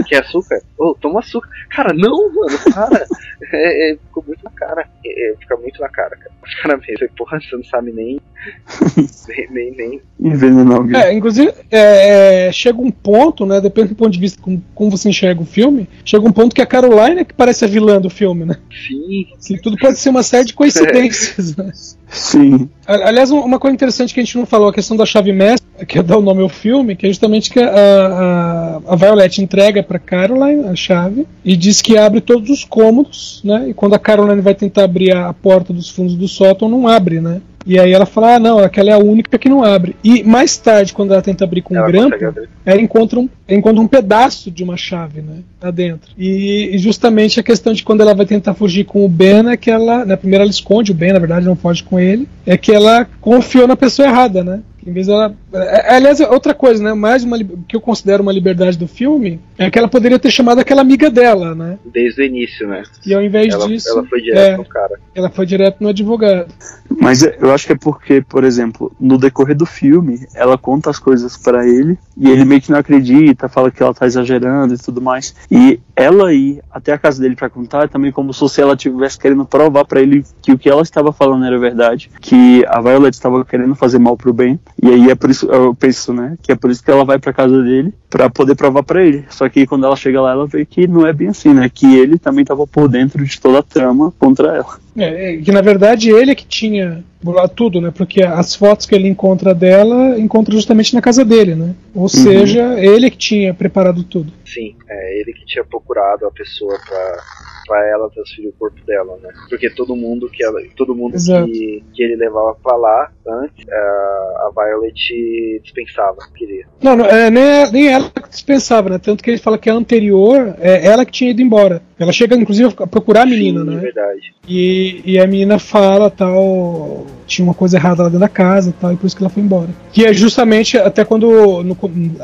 quer açúcar? Ô, toma açúcar. Cara, não, mano, para. (laughs) É, é, ficou muito na cara, é, é, fica muito na cara, cara. Os caras mesmo, porra, você não sabe nem, (laughs) nem, nem, nem Envenenar alguém. É, inclusive, é, é, chega um ponto, né? Depende do ponto de vista como, como você enxerga o filme, chega um ponto que a Caroline é que parece a vilã do filme, né? fim. Assim, tudo pode ser uma série de coincidências, (laughs) né? Sim. Aliás, um- uma coisa interessante que a gente não falou, a questão da chave mestra, que é dar o nome ao filme, que é justamente que a, a, a Violet entrega para Caroline a chave e diz que abre todos os cômodos, né? E quando a Caroline vai tentar abrir a porta dos fundos do sótão, não abre, né? E aí ela fala, ah, não, aquela é a única que não abre. E mais tarde, quando ela tenta abrir com um Ela grampo, consegue abrir. ela encontra um, ela encontra um pedaço de uma chave, né? Lá dentro. E, e justamente a questão de quando ela vai tentar fugir com o Ben é que ela. Na primeira ela esconde o Ben, na verdade, não foge com ele. É que ela confiou na pessoa errada, né? Em vez dela. é- Aliás, é outra coisa, né? Mais uma que eu considero uma liberdade do filme é que ela poderia ter chamado aquela amiga dela, né? Desde o início, né? E ao invés Ela, disso. ela foi direto é, no cara. ela foi direto no advogado. Mas é- eu acho que é porque, por exemplo, no decorrer do filme, ela conta as coisas pra ele e ele meio que não acredita, fala que ela tá exagerando e tudo mais. E ela ir até a casa dele pra contar é também como se ela estivesse querendo provar pra ele que o que ela estava falando era verdade, que a Violet estava querendo fazer mal pro bem. E aí é por isso, eu penso, né, que é por isso que ela vai pra casa dele pra poder provar pra ele. Só que quando ela chega lá, ela vê que não é bem assim, né, que ele também tava por dentro de toda a trama contra ela. É, é, que na verdade ele é que tinha bolado tudo, né? Porque as fotos que ele encontra dela, encontra justamente na casa dele, né? Ou seja, ele é que tinha preparado tudo. Sim, é ele que tinha procurado a pessoa pra pra ela transferir o corpo dela, né? Porque todo mundo que ela, todo mundo que, que ele levava pra lá antes, a, Violet dispensava, queria. Não, não é, nem, nem ela que dispensava, né? Tanto que ele fala que a anterior é ela que tinha ido embora. Ela chega, inclusive, a procurar a menina, Sim, né? É verdade. E, e a menina fala tal. Tinha uma coisa errada lá dentro da casa tal, e por isso que ela foi embora. Que é justamente até quando. No,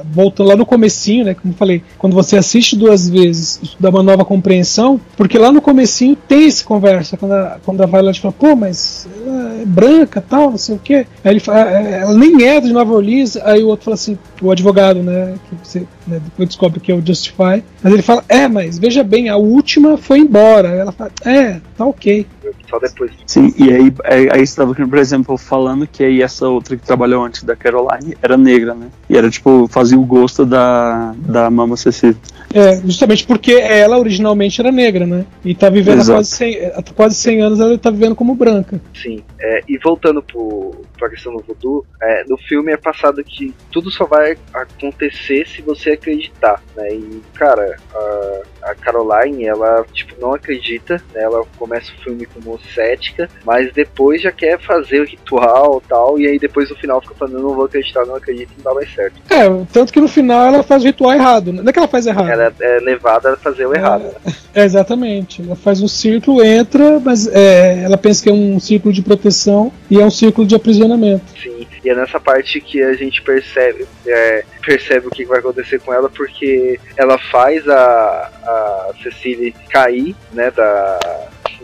voltando lá no comecinho, né? Como eu falei, quando você assiste duas vezes, isso dá uma nova compreensão, porque lá no comecinho tem essa conversa, quando a, quando a Violet fala, pô, mas ela é branca tal, não sei o quê. Aí ele fala, ela nem é de Nova Orleans, aí o outro fala assim, o advogado, né? Que você né, depois descobre que é o Justify. Mas ele fala, é, mas veja bem, a última foi embora. Aí ela fala, é, tá ok. Só depois. Sim, e aí, aí, aí você estava, por exemplo, falando que aí essa outra que trabalhou antes da Caroline era negra, né? E era tipo, fazia o gosto da, da Mama Cecília. É, justamente porque ela originalmente era negra, né? E tá vivendo há quase 100, há quase 100 anos, ela tá vivendo como branca. Sim, é, e voltando pro, pra questão do voodoo, é, no filme é passado que tudo só vai acontecer se você acreditar, né? E, cara, a, a Caroline, ela, tipo, não acredita, né? Ela começa o filme como cética, mas depois já quer fazer o ritual e tal, e aí depois no final fica falando, eu não vou acreditar, não acredito, não dá mais certo. É, tanto que no final ela faz o ritual errado, né? Não é que ela faz errado. Ela é levada a fazer o errado. É, (laughs) é, exatamente. Ela faz um círculo, entra, mas é, ela pensa que é um círculo de proteção e é um círculo de aprisionamento. Sim, e é nessa parte que a gente percebe, é, percebe o que vai acontecer com ela, porque ela faz a, a Cecília cair, né, da,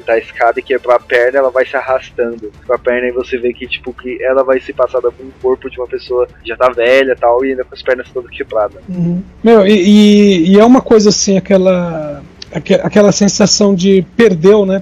da escada e quebrar a perna, ela vai se arrastando com a perna e você vê que, tipo, que ela vai se passada por um corpo de uma pessoa que já tá velha tal, e ainda com as pernas todas quebradas. Uhum. Meu, e, e, e é uma coisa assim, aquela aquela sensação de perdeu, né?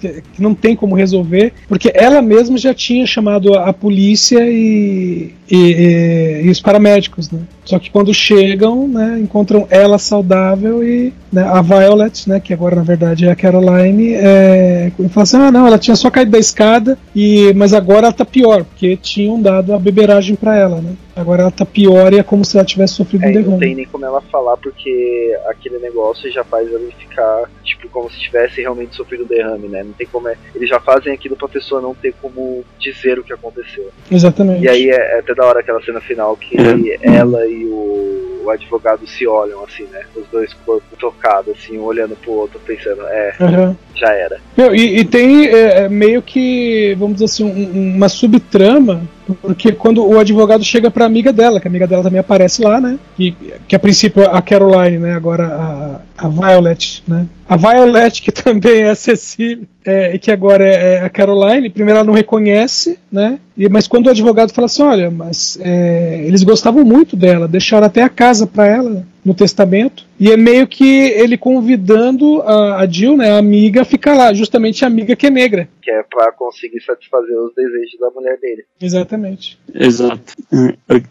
Que não tem como resolver, porque ela mesma já tinha chamado a, polícia e, e, e os paramédicos, né? Só que quando chegam, né, encontram ela saudável e né, a Violet, né, que agora na verdade é a Caroline, é, fala assim: ah, não, ela tinha só caído da escada, e mas agora ela tá pior, porque tinham dado a beberagem para ela, né? Agora ela tá pior e é como se ela tivesse sofrido é, um derrame. Não tem nem como ela falar, porque aquele negócio já faz ela ficar, tipo, como se tivesse realmente sofrido um derrame, né? Não tem como. É, eles já fazem aquilo pra pessoa não ter como dizer o que aconteceu. Exatamente. E aí é, é até da hora aquela cena final que ela e o, o, advogado se olham, assim, né? Os dois corpos tocados, assim, um olhando pro outro, pensando, é, uhum. já era. Meu, e, e tem é, meio que, vamos dizer assim, um, uma subtrama porque quando o advogado chega pra amiga dela, que a amiga dela também aparece lá, né? Que, que a princípio a Caroline, né? Agora a, a Violet, né? A Violet, que também é a Cecília, é, que agora é, é, a Caroline, primeiro ela não reconhece, né? E, mas quando o advogado fala assim, olha, mas é, eles gostavam muito dela, deixaram até a casa para ela no testamento, e é meio que ele convidando a, a Jill, né, a amiga, a ficar lá, justamente a amiga que é negra. Que é pra conseguir satisfazer os desejos da mulher dele. Exatamente. Exato.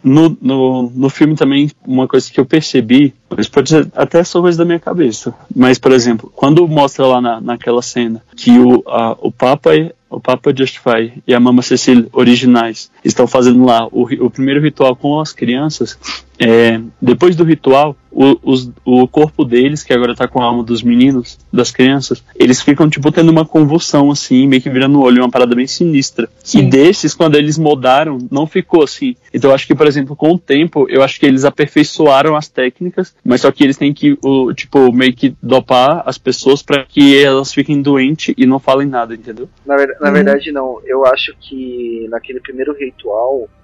No, no, no filme também, uma coisa que eu percebi, isso pode ser até só coisa da minha cabeça, mas, por exemplo, quando mostra lá na, naquela cena que o, a, o Papa o Papa Justify e a Mama Cecília originais estão fazendo lá o, o primeiro ritual com as crianças, é, depois do ritual, o, os, o corpo deles, que agora tá com a alma dos meninos, das crianças, eles ficam, tipo, tendo uma convulsão, assim, meio que virando o olho, uma parada bem sinistra. Sim. E desses, quando eles mudaram, não ficou assim. Então eu acho que, por exemplo, com o tempo, eu acho que eles aperfeiçoaram as técnicas, mas só que eles têm que, o, tipo, meio que dopar as pessoas para que elas fiquem doentes e não falem nada, entendeu? Na, ver, na uhum. verdade, não. Eu acho que naquele primeiro ritual,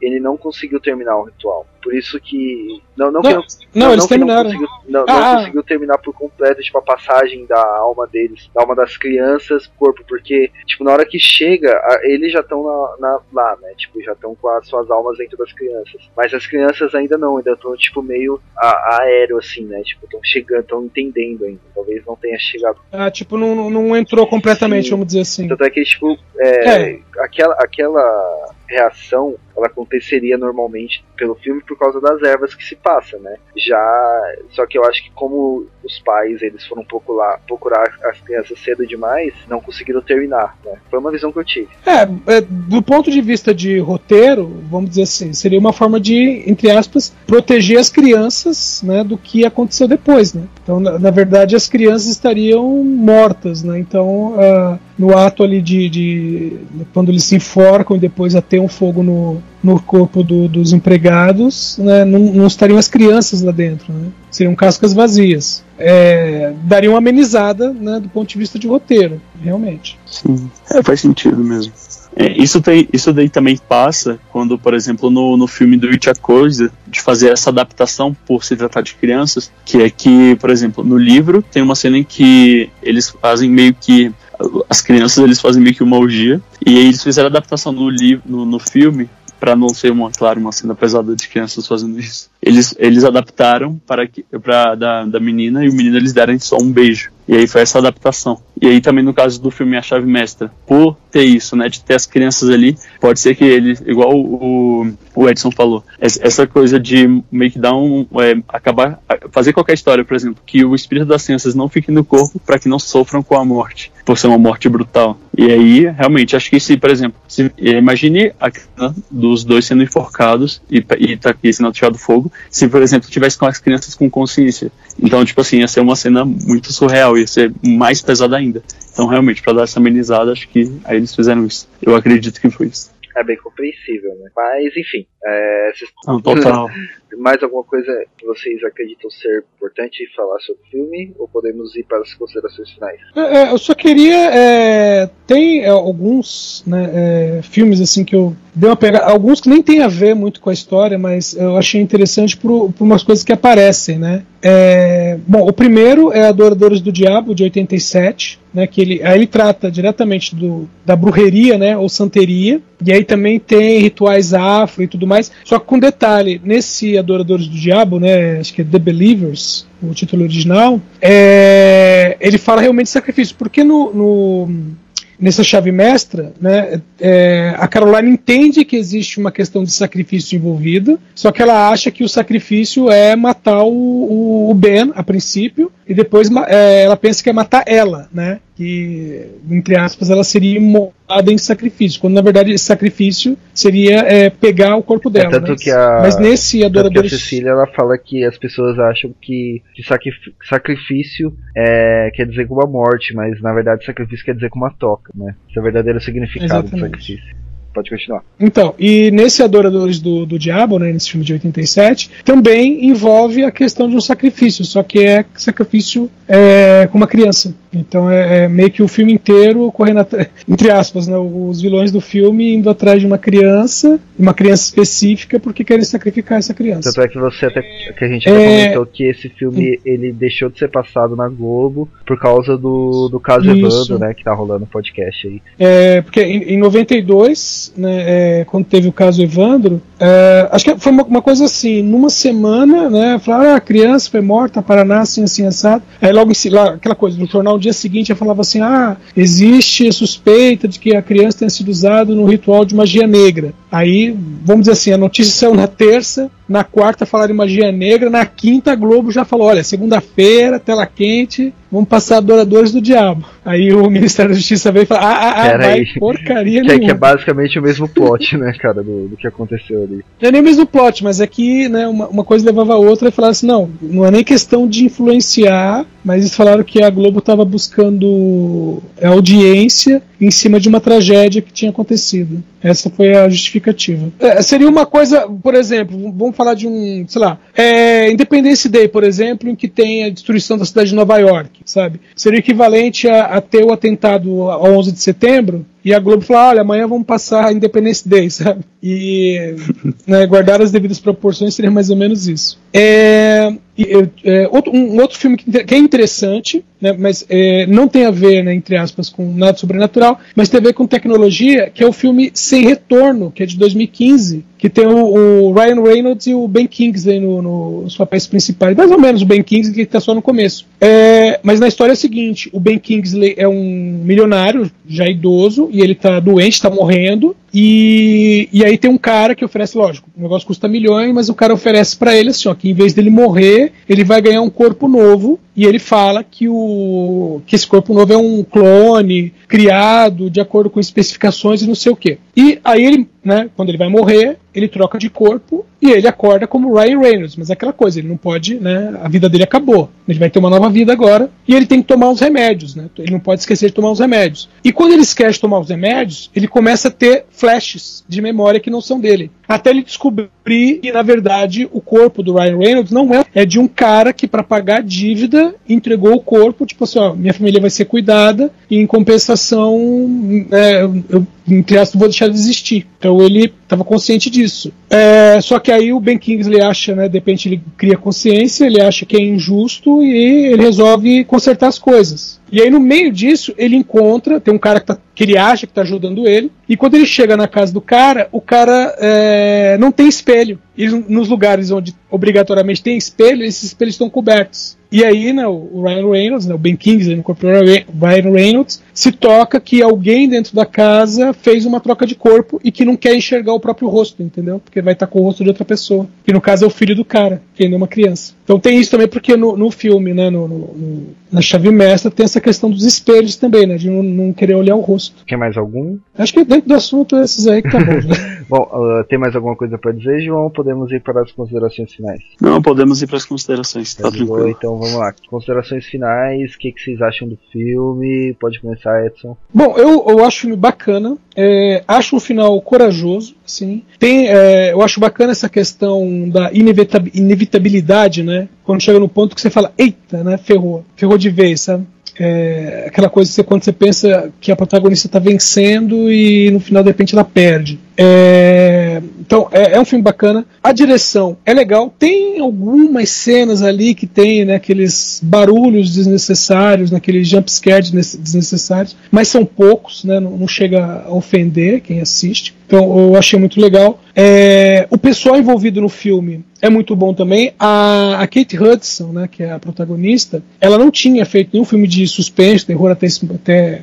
ele não conseguiu terminar o ritual. Por isso que. Não, não, não, que não, não eles terminaram. Não, conseguiu, não, ah. não conseguiu terminar por completo, tipo, a passagem da alma deles, da alma das crianças, corpo, porque, tipo, na hora que chega, eles já estão lá, né? Tipo, já estão com as suas almas dentro das crianças. Mas as crianças ainda não, ainda estão, tipo, meio a, aéreo, assim, né? Tipo, estão chegando, estão entendendo ainda. Talvez não tenha chegado. Ah, tipo, não, não entrou completamente, Sim. vamos dizer assim. Tanto é que, tipo, é, é. Aquela, aquela reação ela aconteceria normalmente pelo filme por causa das ervas que se passa, né? Já, só que eu acho que como os pais eles foram procurar, procurar as crianças cedo demais, não conseguiram terminar, né? Foi uma visão que eu tive. É, é, do ponto de vista de roteiro, vamos dizer assim, seria uma forma de, entre aspas, proteger as crianças, né, do que aconteceu depois, né? Então, na, na verdade, as crianças estariam mortas, né? Então, uh, no ato ali de, de, quando eles se enforcam e depois até um fogo no, no corpo do, dos empregados, né, não, não, estariam as crianças lá dentro, né? seriam cascas vazias. É, daria uma amenizada né, do ponto de vista de roteiro, realmente. Sim, é, faz sentido mesmo. É, isso, tem, isso daí também passa quando, por exemplo, no, no filme do It a Coisa, de fazer essa adaptação por se tratar de crianças, que é que, por exemplo, no livro tem uma cena em que eles fazem meio que as crianças eles fazem meio que uma orgia. E eles fizeram a adaptação no livro no, no filme para não ser uma claro uma cena pesada de crianças fazendo isso. Eles eles adaptaram para que para da, da menina e o menino eles deram só um beijo e aí foi essa adaptação. E aí também no caso do filme A Chave Mestra, por ter isso, né, de ter as crianças ali, pode ser que ele, igual o, o Edson falou, essa coisa de meio que dar um, é, acabar, fazer qualquer história, por exemplo, que o espírito das crianças não fique no corpo para que não sofram com a morte, por ser uma morte brutal. E aí, realmente, acho que se, por exemplo, se, imagine a cena dos dois sendo enforcados e, e tá aqui sendo atirado fogo, se, por exemplo, tivesse com as crianças com consciência. Então, tipo assim, ia ser uma cena muito surreal, ia ser mais pesada ainda. Então, realmente, para dar essa amenizada, acho que aí eles fizeram isso. Eu acredito que foi isso. É bem compreensível, né? Mas, enfim. É, vocês... (laughs) Total. Mais alguma coisa que vocês acreditam ser importante falar sobre o filme? Ou podemos ir para as considerações finais? É, é eu só queria. É, tem é, alguns né, é, filmes assim que eu dei uma pegada. Alguns que nem tem a ver muito com a história, mas eu achei interessante por, por umas coisas que aparecem, né? É, bom, o primeiro é Adoradores do Diabo, de 87, né, que ele, aí ele trata diretamente do, da bruxeria, né, ou santeria, e aí também tem rituais afro e tudo mais, só que com detalhe, nesse Adoradores do Diabo, né, acho que é The Believers, o título original, é, ele fala realmente de sacrifício, porque no, no nessa chave mestra, né, é, a Caroline entende que existe uma questão de sacrifício envolvida, só que ela acha que o sacrifício é matar o, o Ben a princípio, e depois é, ela pensa que é matar ela, né? Que, entre aspas, ela seria imolada em sacrifício, quando na verdade esse sacrifício seria é, pegar o corpo dela. É, tanto né? que a, Mas nesse adorador. a Cecília ela fala que as pessoas acham que, que sacrifício é, quer dizer com uma morte, mas na verdade sacrifício quer dizer com uma toca, né? Esse é o verdadeiro significado Exatamente. do sacrifício. Pode continuar. Então, e nesse Adoradores do, do Diabo, né, nesse filme de 87, também envolve a questão de um sacrifício, só que é sacrifício é, com uma criança. Então é, é, meio que o filme inteiro correndo (laughs) entre aspas, né, os vilões do filme indo atrás de uma criança, uma criança específica, porque querem sacrificar essa criança. Tanto é que você até que a gente até é... comentou que esse filme ele deixou de ser passado na Globo por causa do, do caso. Evandro, né, que tá rolando no podcast aí. É, porque em, em 92, né, é, quando teve o caso Evandro, é, acho que foi uma, uma, coisa assim, numa semana, né, falaram, ah, a criança foi morta, Paraná, assim, assim, assado. Aí logo em lá, aquela coisa, no jornal dia seguinte eu falava assim: ah, existe suspeita de que a criança tenha sido usada no ritual de magia negra. Aí, vamos dizer assim, a notícia saiu na terça, na quarta falaram em magia negra, na quinta a Globo já falou: olha, segunda-feira, tela quente, vamos passar Adoradores do Diabo. Aí o Ministério da Justiça veio e falou: ah, ah, ah, vai, porcaria que, nenhuma. É, que é basicamente o mesmo plot, né, cara, do, do que aconteceu ali. Não é nem o mesmo plot, mas é que né, uma, uma coisa levava a outra e falaram assim: não, não é nem questão de influenciar, mas eles falaram que a Globo estava buscando audiência em cima de uma tragédia que tinha acontecido. Essa foi a justificativa. É, seria uma coisa, por exemplo, vamos falar de um, sei lá, é, Independence Day, por exemplo, em que tem a destruição da cidade de Nova York, sabe? Seria equivalente a, a ter o atentado ao 11 de setembro, e a Globo falou: olha, amanhã vamos passar a Independence Day, (laughs) sabe? E né, guardar as devidas proporções seria mais ou menos isso. É, E, é, outro, um outro filme que, que é interessante, né, mas é, não tem a ver, né, entre aspas, com nada sobrenatural, mas tem a ver com tecnologia, que é o filme Sem Retorno, que é de 2015, que tem o, o Ryan Reynolds e o Ben Kingsley no, no, nos papéis principais. Mais ou menos o Ben Kingsley que está só no começo. É, mas na história é a seguinte: o Ben Kingsley é um milionário, já idoso, e ele está doente, está morrendo. E, e aí tem um cara que oferece, lógico, o negócio custa milhões, mas o cara oferece para ele assim, ó, que em vez dele morrer, ele vai ganhar um corpo novo e ele fala que, o, que esse corpo novo é um clone criado de acordo com especificações e não sei o que. E aí ele, né, quando ele vai morrer, ele troca de corpo e ele acorda como Ryan Reynolds, mas é aquela coisa, ele não pode, né, a vida dele acabou. Ele vai ter uma nova vida agora e ele tem que tomar os remédios, né? Ele não pode esquecer de tomar os remédios. E quando ele esquece de tomar os remédios, ele começa a ter flashes de memória que não são dele. Até ele descobrir que, na verdade, o corpo do Ryan Reynolds não é, é de um cara que, para pagar a dívida, entregou o corpo, tipo assim, ó, minha família vai ser cuidada, e em compensação, é, eu, entre aspas, vou deixar de existir. Então ele estava consciente disso. É, só que aí o Ben Kingsley acha, né, de repente ele cria consciência, ele acha que é injusto e ele resolve consertar as coisas. E aí, no meio disso, ele encontra, tem um cara que, tá, que ele acha que está ajudando ele, e quando ele chega na casa do cara, o cara é, não tem espelho. E nos lugares onde obrigatoriamente tem espelho, esses espelhos estão cobertos. E aí, né, o Ryan Reynolds, né, o Ben Kingsley, no corpo Ryan Reynolds, se toca que alguém dentro da casa fez uma troca de corpo e que não quer enxergar o próprio rosto, entendeu? Porque vai estar com o rosto de outra pessoa. Que no caso é o filho do cara, que ainda é uma criança. Então tem isso também porque no, no filme, né, no, no, na chave mestra, tem essa questão dos espelhos também, né, de não, não querer olhar o rosto. Quer mais algum? Acho que dentro do assunto esses aí que tá bom. Né? (laughs) bom, uh, tem mais alguma coisa para dizer, João? Podemos ir para as considerações finais? Não, podemos ir para as considerações, tá, tá tranquilo. Então vamos lá. Considerações finais, o que, que vocês acham do filme? Pode começar, Edson. Bom, eu, eu acho o filme bacana. É, acho um final corajoso, sim. Tem, é, eu acho bacana essa questão da inevitabilidade, né? Quando chega no ponto que você fala, eita, né? Ferrou, ferrou de vez, sabe? É, aquela coisa que você, quando você pensa que a protagonista está vencendo e no final de repente ela perde. É, então é, é, um filme bacana. A direção é legal. Tem algumas cenas ali que tem né, aqueles barulhos desnecessários, naqueles jump scares desnecessários, mas são poucos, né, não, não chega a ofender quem assiste. Então eu achei muito legal. É, o pessoal envolvido no filme é muito bom também. A, a, Kate Hudson, né, que é a protagonista, ela não tinha feito nenhum filme de suspense, terror até, até,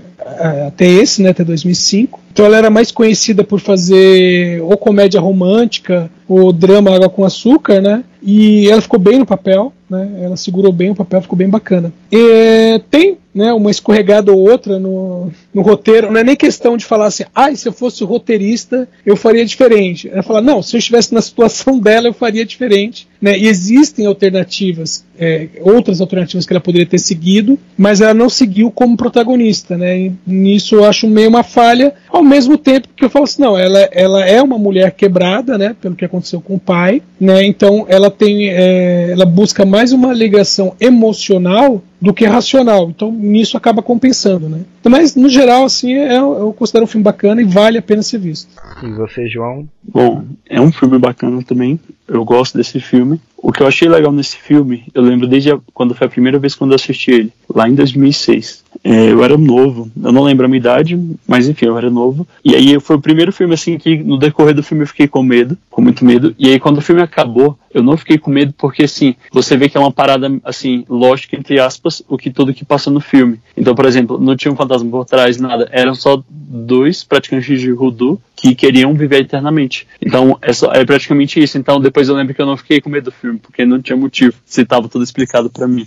até esse, né, até 2005. Então ela era mais conhecida por fazer ou comédia romântica ou drama água com açúcar, né? E ela ficou bem no papel, né? Ela segurou bem o papel, ficou bem bacana. E, tem né, uma escorregada ou outra no, no roteiro. Não é nem questão de falar assim, ah, se eu fosse roteirista, eu faria diferente. Ela fala, não, se eu estivesse na situação (laughs) dela, eu faria diferente. Né? E existem alternativas, é, outras alternativas que ela poderia ter seguido, mas ela não seguiu como protagonista. Né? E nisso eu acho meio uma falha, ao mesmo tempo que eu falo assim, não, ela, ela é uma mulher quebrada, né, pelo que aconteceu com o pai, né? Então ela tem, é, ela busca mais uma ligação emocional do que racional. Então nisso acaba compensando, né? Mas no geral, assim, é, eu considero um filme bacana e vale a pena ser visto. E você, João? Bom, é um filme bacana também. Eu gosto desse filme. O que eu achei legal nesse filme, eu lembro desde a, quando foi a primeira vez quando eu assisti ele, lá em 2006. É, eu era novo, eu não lembro a minha idade, mas enfim, eu era novo. E aí foi o primeiro filme assim que no decorrer do filme eu fiquei com medo, com muito medo. E aí quando o filme acabou, eu não fiquei com medo porque assim, você vê que é uma parada assim, lógica entre aspas, o que tudo que passa no filme. Então, por exemplo, não tinha um fantasma por trás, nada, eram só dois praticantes de voodoo que queriam viver eternamente. Então, é, só, é praticamente isso. Então, depois eu lembro que eu não fiquei com medo do filme, porque não tinha motivo, se estava tudo explicado para mim.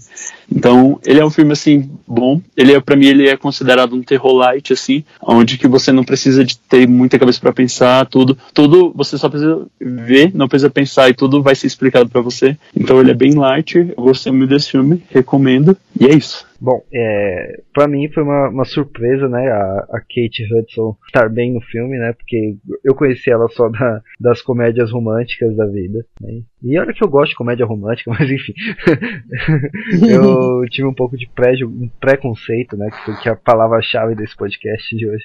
Então, ele é um filme assim bom. Ele é para mim ele é considerado um terror light assim, onde que você não precisa de ter muita cabeça para pensar, tudo, tudo você só precisa ver, não precisa pensar e tudo vai ser explicado para você. Então, ele é bem light. Eu gostei muito desse filme, recomendo. E é isso. Bom, é, para mim foi uma, uma, surpresa, né, a, a, Kate Hudson estar bem no filme, né, porque eu conheci ela só da, das comédias românticas da vida, né, e olha que eu gosto de comédia romântica, (laughs) mas enfim, (laughs) eu tive um pouco de pré, um preconceito, né, que foi a palavra-chave desse podcast de hoje,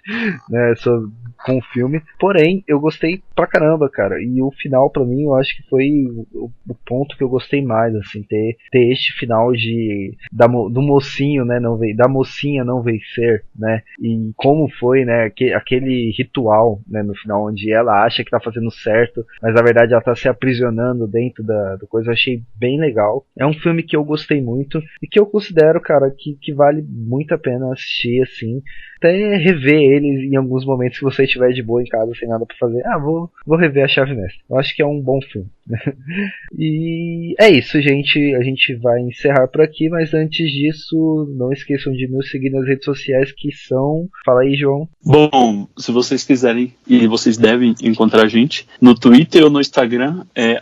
né, sobre com o filme. Porém, eu gostei pra caramba, cara. E o final, para mim, eu acho que foi o, o, ponto que eu gostei mais, assim, ter, ter este final de da, do mocinho, né, não da mocinha não vencer, né? E como foi, né, que, aquele ritual, né, no final, onde ela acha que tá fazendo certo, mas na verdade ela tá se aprisionando dentro da, da coisa, eu achei bem legal. É um filme que eu gostei muito e que eu considero, cara, que, que vale muito a pena assistir, assim até rever ele em alguns momentos que você estiver de boa em casa sem nada para fazer. Ah, vou, vou rever a chave mestre. Eu acho que é um bom filme. (laughs) e é isso, gente. A gente vai encerrar por aqui, mas antes disso, não esqueçam de nos seguir nas redes sociais que são. Fala aí, João. Bom, se vocês quiserem e vocês devem encontrar a gente no Twitter ou no Instagram é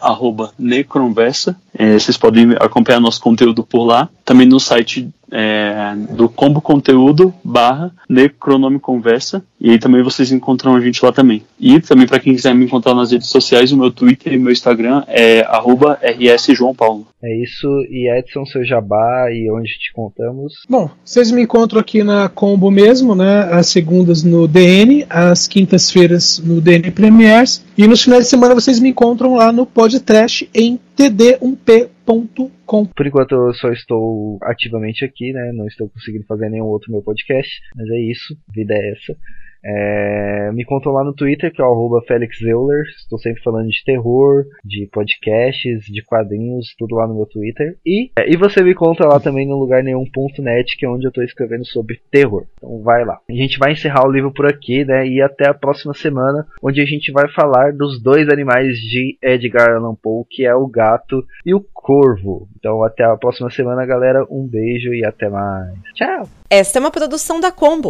@necronversa. É, vocês podem acompanhar nosso conteúdo por lá. Também no site é, do Combo Conteúdo barra Necronome Conversa. E aí também vocês encontram a gente lá também. E também para quem quiser me encontrar nas redes sociais, o meu Twitter e meu Instagram é arroba rsjoaopaulo. É isso, e Edson, seu jabá e onde te contamos? Bom, vocês me encontram aqui na Combo mesmo, né? As segundas no DN, as quintas-feiras no DN Premiers, e nos finais de semana vocês me encontram lá no Podcast em td1p.com. Por enquanto eu só estou ativamente aqui, né? Não estou conseguindo fazer nenhum outro meu podcast, mas é isso, vida é essa. É, me contam lá no Twitter, que é o Felix Euler. Estou sempre falando de terror, de podcasts, de quadrinhos, tudo lá no meu Twitter. E, é, e você me conta lá também no lugar nenhum.net, que é onde eu estou escrevendo sobre terror. Então vai lá. A gente vai encerrar o livro por aqui, né? E até a próxima semana, onde a gente vai falar dos dois animais de Edgar Allan Poe, que é o gato e o corvo. Então até a próxima semana, galera. Um beijo e até mais. Tchau! Esta é uma produção da Combo.